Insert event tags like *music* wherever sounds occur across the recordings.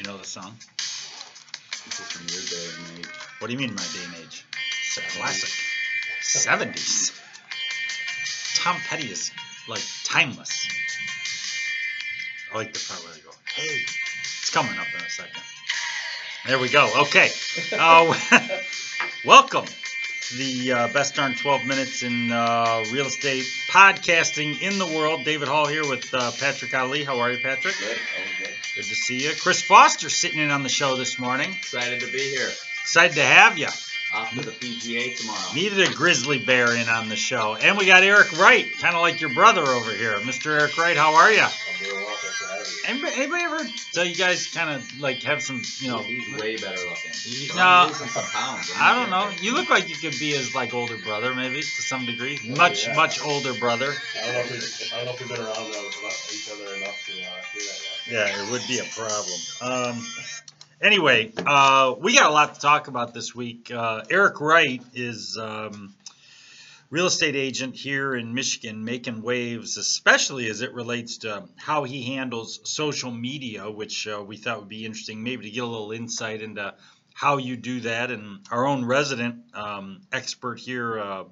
You know the song? This is from your day and age. What do you mean, my day and age? It's a classic. 70s. Tom Petty is like timeless. I like the part where they go, hey, it's coming up in a second. There we go. Okay. Uh, *laughs* welcome to the uh, best darn 12 minutes in uh, real estate podcasting in the world. David Hall here with uh, Patrick Ali. How are you, Patrick? Good. Good. Good to see you. Chris Foster sitting in on the show this morning. Excited to be here. Excited to have you. Off to the PGA tomorrow. Needed a grizzly bear in on the show. And we got Eric Wright, kind of like your brother over here. Mr. Eric Wright, how are you? Anybody, anybody ever tell you guys kind of like have some, you know, he's way better looking. You- no, I'm losing some pounds. I don't know. You look like you could be his like older brother, maybe to some degree. Oh, Much, yeah. much older brother. I don't know if we, I don't know if we've been around each other enough to uh, hear that yet. Yeah, it would be a problem. Um, anyway, uh, we got a lot to talk about this week. Uh, Eric Wright is um, real estate agent here in Michigan, making waves, especially as it relates to how he handles social media, which uh, we thought would be interesting, maybe to get a little insight into how you do that. And our own resident um, expert here. Uh,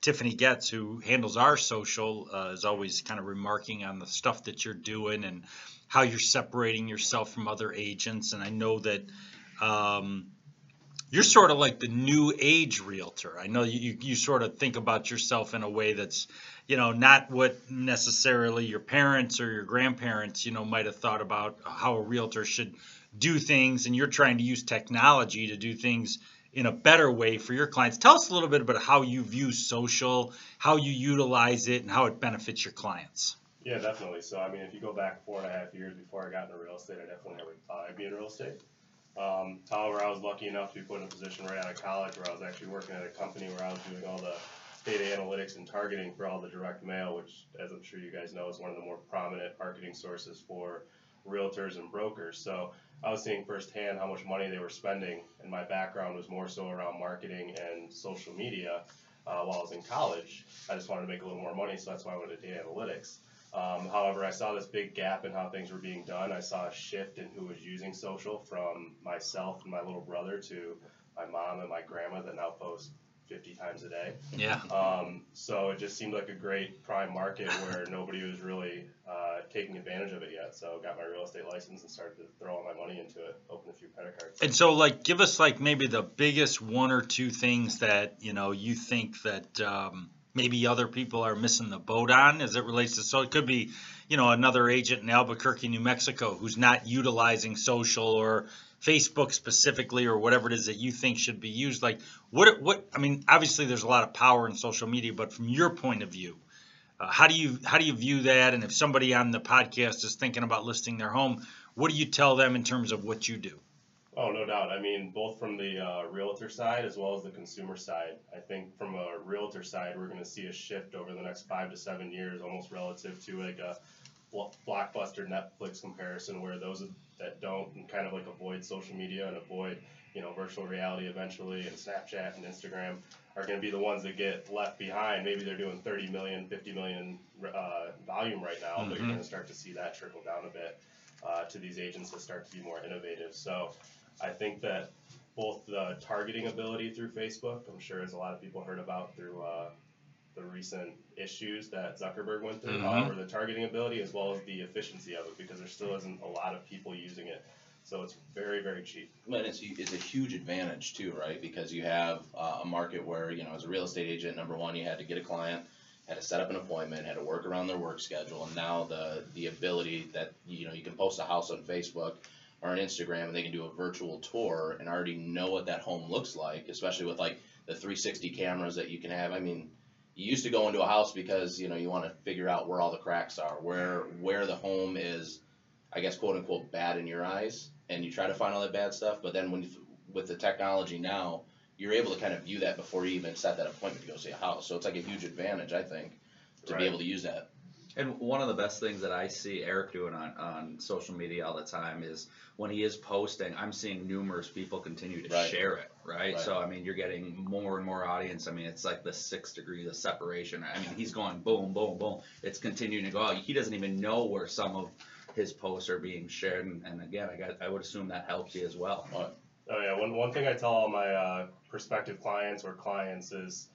Tiffany Getz, who handles our social, uh, is always kind of remarking on the stuff that you're doing and how you're separating yourself from other agents. And I know that um, you're sort of like the new age realtor. I know you, you sort of think about yourself in a way that's, you know, not what necessarily your parents or your grandparents, you know, might have thought about how a realtor should do things. And you're trying to use technology to do things in a better way for your clients. Tell us a little bit about how you view social, how you utilize it, and how it benefits your clients. Yeah, definitely. So, I mean, if you go back four and a half years before I got into real estate, I definitely never thought I'd be in real estate. Um, however, I was lucky enough to be put in a position right out of college where I was actually working at a company where I was doing all the data analytics and targeting for all the direct mail, which, as I'm sure you guys know, is one of the more prominent marketing sources for realtors and brokers. So, I was seeing firsthand how much money they were spending, and my background was more so around marketing and social media. Uh, while I was in college, I just wanted to make a little more money, so that's why I went to data analytics. Um, however, I saw this big gap in how things were being done. I saw a shift in who was using social from myself and my little brother to my mom and my grandma that now post 50 times a day. Yeah. Um, so it just seemed like a great prime market where *laughs* nobody was really uh, taking advantage of it yet. So got my real estate license and started to throw all my money into it. Opened a few credit cards. And so, like, give us like maybe the biggest one or two things that you know you think that um, maybe other people are missing the boat on as it relates to. So it could be, you know, another agent in Albuquerque, New Mexico, who's not utilizing social or Facebook specifically or whatever it is that you think should be used. Like, what what I mean, obviously there's a lot of power in social media, but from your point of view. Uh, how do you how do you view that? And if somebody on the podcast is thinking about listing their home, what do you tell them in terms of what you do? Oh, no doubt. I mean, both from the uh, realtor side as well as the consumer side. I think from a realtor side, we're going to see a shift over the next five to seven years, almost relative to like a blockbuster Netflix comparison, where those that don't and kind of like avoid social media and avoid you know virtual reality eventually and Snapchat and Instagram are going to be the ones that get left behind. Maybe they're doing 30 million, 50 million uh, volume right now, but you're Mhm. going to start to see that trickle down a bit uh, to these agents that start to be more innovative. So I think that both the targeting ability through Facebook, I'm sure as a lot of people heard about through uh, the recent issues that Zuckerberg went through, Mhm. however, the targeting ability as well as the efficiency of it, because there still isn't a lot of people using it. So it's very, very cheap. But it's, it's a huge advantage too, right? Because you have uh, a market where, you know, as a real estate agent, number one, you had to get a client, had to set up an appointment, had to work around their work schedule, and now the the ability that you know you can post a house on Facebook or on Instagram and they can do a virtual tour and already know what that home looks like, especially with like the 360 cameras that you can have. I mean, you used to go into a house because you know you want to figure out where all the cracks are, where where the home is, I guess quote unquote bad in your eyes, and you try to find all that bad stuff. But then when with the technology now, you're able to kind of view that before you even set that appointment to go see a house. So it's like a huge advantage, I think, to Right. be able to use that. And one of the best things that I see Eric doing on, on social media all the time is when he is posting, I'm seeing numerous people continue to Right. share it, right? Right. So I mean, you're getting more and more audience. I mean, it's like the six degrees of separation. I mean, he's going boom, boom, boom. It's continuing to go out. He doesn't even know where some of his posts are being shared, and, and again, I got, I would assume that helps you as well. Oh yeah, one one thing I tell all my uh, prospective clients or clients is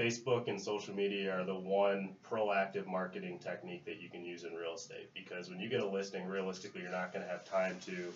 Facebook and social media are the one proactive marketing technique that you can use in real estate because when you get a listing, realistically, you're not going to have time to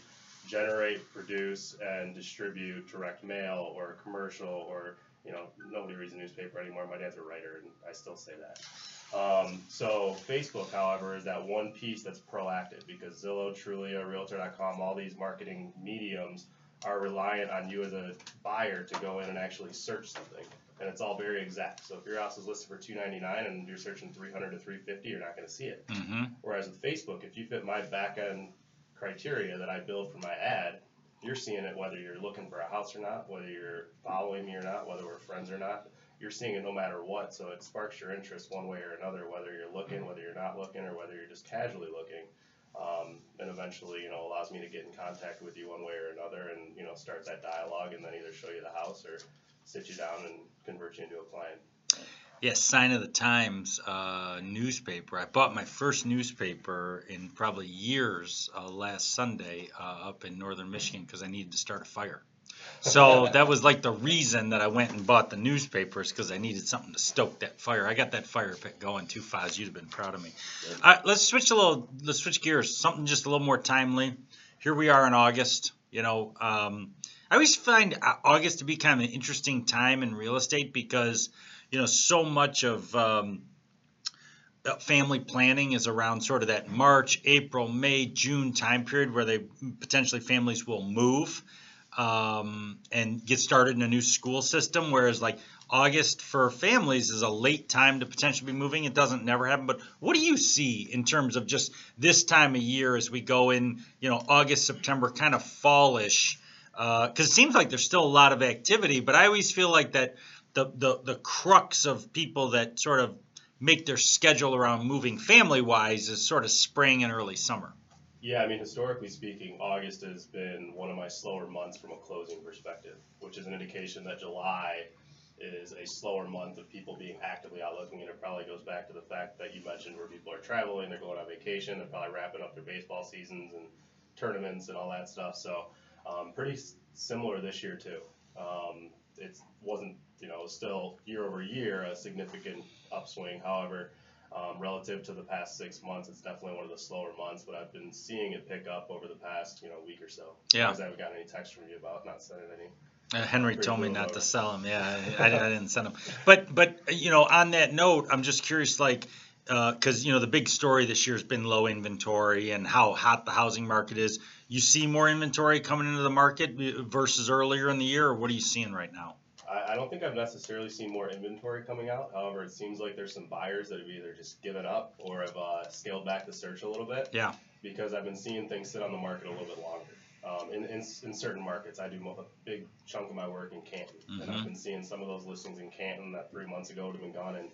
generate, produce, and distribute direct mail or commercial or you know nobody reads a newspaper anymore. My dad's a writer, and I still say that. Um, so Facebook, however, is that one piece that's proactive because Zillow, Trulia, Realtor.com, all these marketing mediums are reliant on you as a buyer to go in and actually search something. And it's all very exact. So if your house is listed for two ninety nine and you're searching three hundred to three fifty, you're not gonna see it. Mm-hmm. Whereas with Facebook, if you fit my back end criteria that I build for my ad, you're seeing it whether you're looking for a house or not, whether you're following me or not, whether we're friends or not. You're seeing it no matter what, so it sparks your interest one way or another, whether you're looking, whether you're not looking, or whether you're just casually looking. Um, and eventually, you know, allows me to get in contact with you one way or another, and you know, start that dialogue, and then either show you the house or sit you down and convert you into a client. Yes, Sign of the Times uh, newspaper. I bought my first newspaper in probably years uh, last Sunday uh, up in northern Michigan because I needed to start a fire. So *laughs* that was like the reason that I went and bought the newspapers because I needed something to stoke that fire. I got that fire pit going too fast. You'd have been proud of me. Right, let's switch a little. Let's switch gears. Something just a little more timely. Here we are in August. You know, um, I always find August to be kind of an interesting time in real estate because you know so much of um, family planning is around sort of that March, April, May, June time period where they potentially families will move um, and get started in a new school system. Whereas like August for families is a late time to potentially be moving. It doesn't never happen. But what do you see in terms of just this time of year as we go in, you know, August, September, kind of fallish? Uh, because it seems like there's still a lot of activity, but I always feel like that the, the, the crux of people that sort of make their schedule around moving family wise is sort of spring and early summer. Yeah, I mean, historically speaking, August has been one of my slower months from a closing perspective, which is an indication that July is a slower month of people being actively out looking. And it probably goes back to the fact that you mentioned where people are traveling, they're going on vacation, they're probably wrapping up their baseball seasons and tournaments and all that stuff. So, um, pretty s- similar this year, too. Um, it wasn't, you know, still year over year a significant upswing. However, um, relative to the past six months, it's definitely one of the slower months, but I've been seeing it pick up over the past, you know, week or so. Yeah. Because I haven't gotten any text from you about not sending any. Uh, Henry told me not though. to sell them. Yeah, I, I, I *laughs* didn't send them. But but you know, on that note, I'm just curious, like, because you know the big story this year has been low inventory and how hot the housing market is. You see more inventory coming into the market uh, versus earlier in the year, or what are you seeing right now? I, I don't think I've necessarily seen more inventory coming out. However, it seems like there's some buyers that have either just given up or have uh, scaled back the search a little bit. Yeah. Because I've been seeing things sit on the market a little bit longer. Um, in, in, in certain markets, I do a big chunk of my work in Canton, and I've Mhm. been seeing some of those listings in Canton that three months ago would have been gone in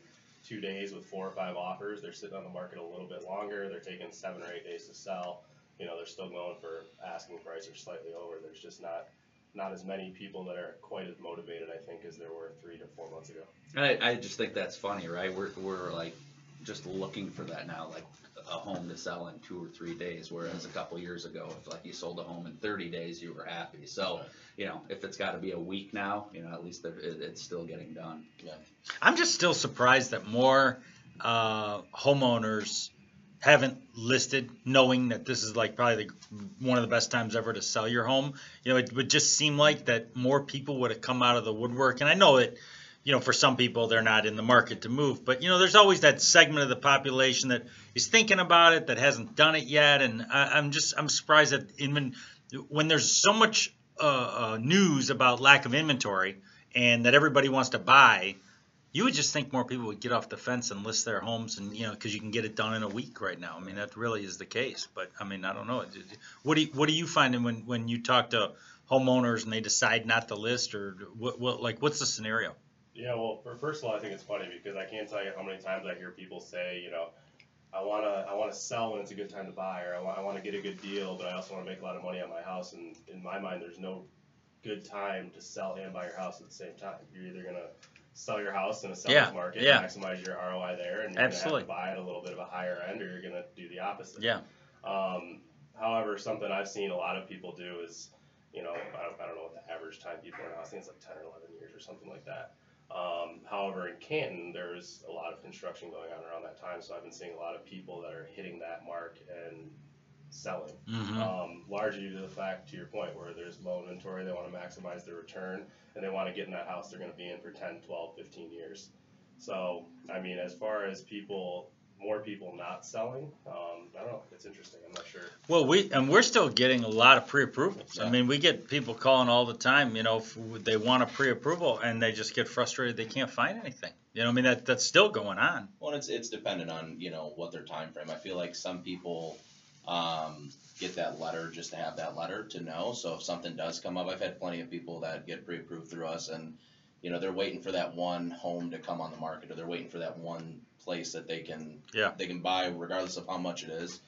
two days with four or five offers. They're sitting on the market a little bit longer. They're taking seven or eight days to sell. You know, they're still going for asking price or slightly over. There's just not not as many people that are quite as motivated, I think, as there were three to four months ago. I, I just think that's funny, right? We're, we're like just looking for that now, like a home to sell in two or three days, whereas a couple years ago, if like you sold a home in thirty days, you were happy. So, you know, if it's gotta be a week now, you know, at least it, it's still getting done. Yeah. I'm just still surprised that more uh, homeowners haven't listed, knowing that this is like probably the, one of the best times ever to sell your home. You know, it would just seem like that more people would have come out of the woodwork. And I know that, you know, for some people they're not in the market to move, but you know, there's always that segment of the population that is thinking about it that hasn't done it yet. And I, I'm just I'm surprised that even when there's so much uh, uh, news about lack of inventory and that everybody wants to buy you would just think more people would get off the fence and list their homes, and you know, because you can get it done in a week right now. I mean, that really is the case. But I mean, I don't know. What do you, what are you finding when when you talk to homeowners and they decide not to list, or what, what like what's the scenario? Yeah, well, for, first of all, I think it's funny because I can't tell you how many times I hear people say, you know, I wanna I wanna sell when it's a good time to buy, or I want I wanna get a good deal, but I also wanna make a lot of money on my house. And in my mind, there's no good time to sell and buy your house at the same time. You're either gonna sell your house in a seller's Yeah, market, yeah. maximize your ROI there, and you're Absolutely. gonna have to buy at a little bit of a higher end, or you're gonna do the opposite. Yeah. Um, however, something I've seen a lot of people do is, you know, I don't, I don't know what the average time people are now. I think it's like 10 or 11 years or something like that. Um, however, in Canton, there's a lot of construction going on around that time, so I've been seeing a lot of people that are hitting that mark and selling. Mhm. Um, largely due to the fact, to your point, where there's low inventory, they want to maximize their return, and they want to get in that house they're going to be in for 10, 12, 15 years. So, I mean, as far as people, more people not selling, um, I don't know. It's interesting. I'm not sure. Well, we, and we're still getting a lot of pre-approvals. I mean, we get people calling all the time, you know, if they want a pre-approval and they just get frustrated they can't find anything. You know, I mean, that, that's still going on. Well, it's it's dependent on you know what their time frame. I feel like some people um, get that letter just to have that letter to know. So if something does come up, I've had plenty of people that get pre-approved through us, and you know they're waiting for that one home to come on the market, or they're waiting for that one place that they can Yeah. they can buy regardless of how much it is.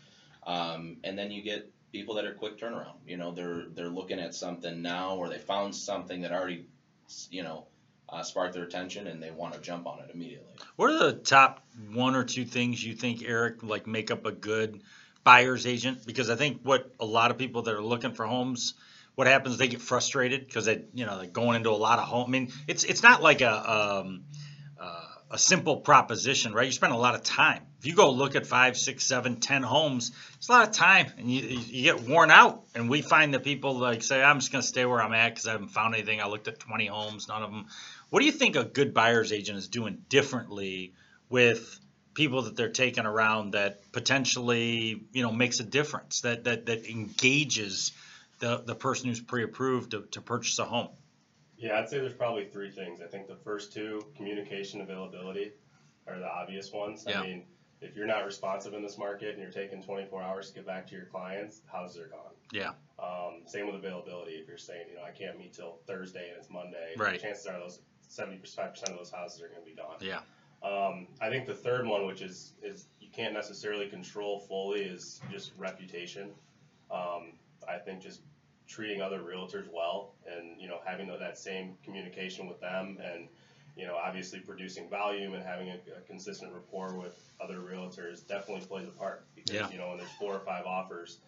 Um, and then you get people that are quick turnaround. You know, they're they're looking at something now, or they found something that already you know uh, sparked their attention, and they want to jump on it immediately. What are the top one or two things you think, Eric, like make up a good buyer's agent? Because I think what a lot of people that are looking for homes, what happens, they get frustrated because they, you know, they're going into a lot of home. I mean, it's it's not like a um, a simple proposition, right? You spend a lot of time. If you go look at five, six, seven, ten homes, it's a lot of time, and you you get worn out. And we find that people like say, I'm just going to stay where I'm at because I haven't found anything. I looked at 20 homes, none of them. What do you think a good buyer's agent is doing differently with people that they're taking around that potentially, you know, makes a difference that that that engages the the person who's pre-approved to, to purchase a home? Yeah, I'd say there's probably three things. I think the first two, communication availability, are the obvious ones. Yeah. I mean, if you're not responsive in this market and you're taking 24 hours to get back to your clients, houses are gone. Yeah. Um, same with availability. If you're saying, you know, I can't meet till Thursday and it's Monday, Right. chances are those 75% of those houses are going to be gone. Yeah. Um, I think the third one, which is is you can't necessarily control fully, is just reputation. Um, I think just treating other realtors well, and you know having that same communication with them, and you know obviously producing volume and having a, a consistent rapport with other realtors definitely plays a part because Yeah. you know when there's four or five offers.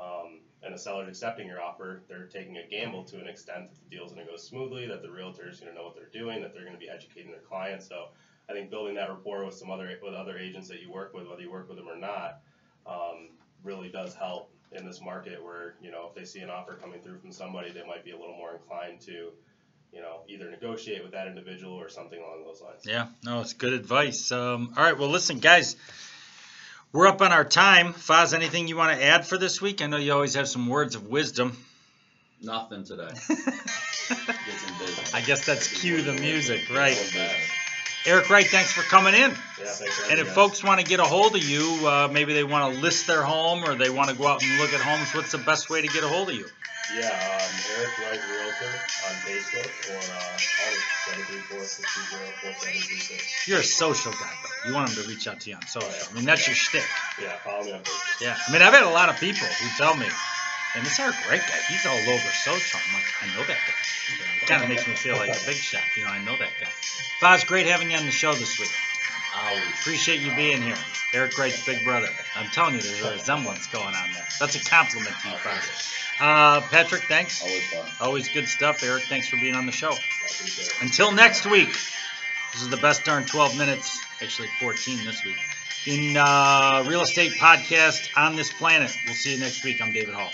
Um, and a seller's accepting your offer, they're taking a gamble to an extent that the deal's going to go smoothly, that the realtor's going to know what they're doing, that they're going to be educating their clients. So I think building that rapport with some other with other agents that you work with, whether you work with them or not, um, really does help in this market where you know if they see an offer coming through from somebody, they might be a little more inclined to, you know, either negotiate with that individual or something along those lines. Yeah, no, it's good advice. Um, all right, well, listen, guys, we're up on our time. Foz, anything you want to add for this week? I know you always have some words of wisdom. Nothing today. Get some business. I guess that's cue the music, right? Get some business. Eric Wright, thanks for coming in. Yeah, thanks for And if folks want to get a hold of you, uh, maybe they want to list their home or they want to go out and look at homes, what's the best way to get a hold of you? Yeah, um, Eric Wright Realtor on Facebook or uh, call me seven three four six two zero four seven three six. You're a social guy, though. You want them to reach out to you on social. I mean, that's your shtick. Yeah, follow me on Facebook. Yeah. I mean, I've had a lot of people who tell me, and this Eric Wright guy, he's all over social. I'm like, I know that guy. It kind of makes me feel like a big shot. You know, I know that guy. Foz, great having you on the show this week. Always. Appreciate you being here. Eric Wright's big brother. I'm telling you, there's a resemblance going on there. That's a compliment to you, Foz. Uh, Patrick, thanks. Always fun. Always good stuff. Eric, thanks for being on the show. I. Until next week, this is the best darn 12 minutes, actually 14 this week, in uh, real estate podcast on this planet. We'll see you next week. I'm David Hall.